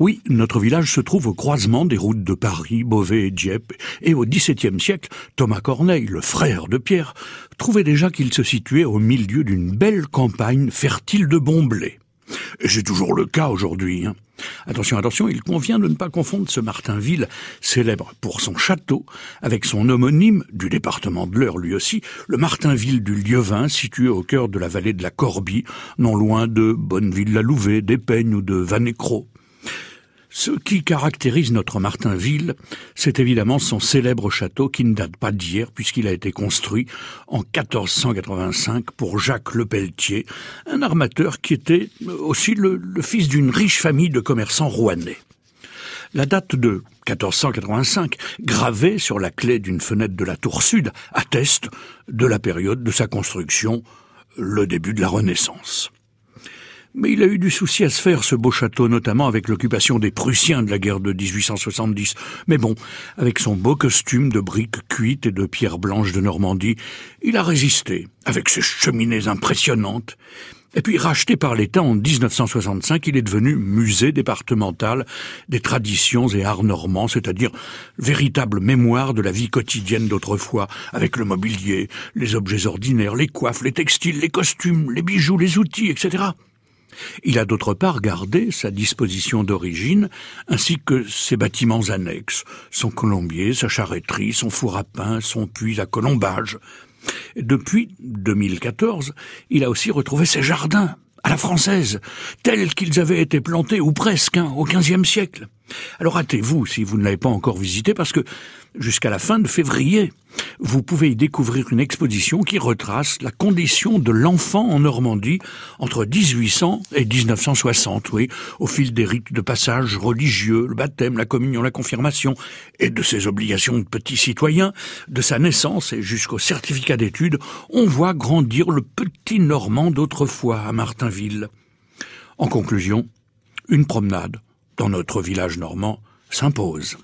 Oui, notre village se trouve au croisement des routes de Paris, Beauvais et Dieppe, et au XVIIe siècle, Thomas Corneille, le frère de Pierre, trouvait déjà qu'il se situait au milieu d'une belle campagne fertile de bons blés. Et c'est toujours le cas aujourd'hui. Hein. Attention, attention, il convient de ne pas confondre ce Martinville, célèbre pour son château, avec son homonyme, du département de l'Eure lui aussi, le Martinville du Lieuvin, situé au cœur de la vallée de la Corbie, non loin de Bonneville-la-Louvet, d'Épeigne ou de Vanécro. Ce qui caractérise notre Martinville, c'est évidemment son célèbre château qui ne date pas d'hier puisqu'il a été construit en 1485 pour Jacques Lepelletier, un armateur qui était aussi le, fils d'une riche famille de commerçants rouennais. La date de 1485, gravée sur la clé d'une fenêtre de la tour sud, atteste de la période de sa construction, le début de la Renaissance. Mais il a eu du souci à se faire, ce beau château, notamment avec l'occupation des Prussiens de la guerre de 1870. Mais bon, avec son beau costume de briques cuites et de pierres blanches de Normandie, il a résisté, avec ses cheminées impressionnantes. Et puis, racheté par l'État en 1965, il est devenu musée départemental des traditions et arts normands, c'est-à-dire véritable mémoire de la vie quotidienne d'autrefois, avec le mobilier, les objets ordinaires, les coiffes, les textiles, les costumes, les bijoux, les outils, etc. Il a d'autre part gardé sa disposition d'origine, ainsi que ses bâtiments annexes, son colombier, sa charretterie, son four à pain, son puits à colombage. Depuis 2014, il a aussi retrouvé ses jardins, à la française, tels qu'ils avaient été plantés, ou presque, hein, au XVe siècle. Alors hâtez-vous si vous ne l'avez pas encore visité, parce que jusqu'à la fin de février, vous pouvez y découvrir une exposition qui retrace la condition de l'enfant en Normandie entre 1800 et 1960, oui, au fil des rites de passage religieux, le baptême, la communion, la confirmation, et de ses obligations de petit citoyen, de sa naissance et jusqu'au certificat d'études, on voit grandir le petit Normand d'autrefois à Martinville. En conclusion, une promenade dans notre village normand s'impose.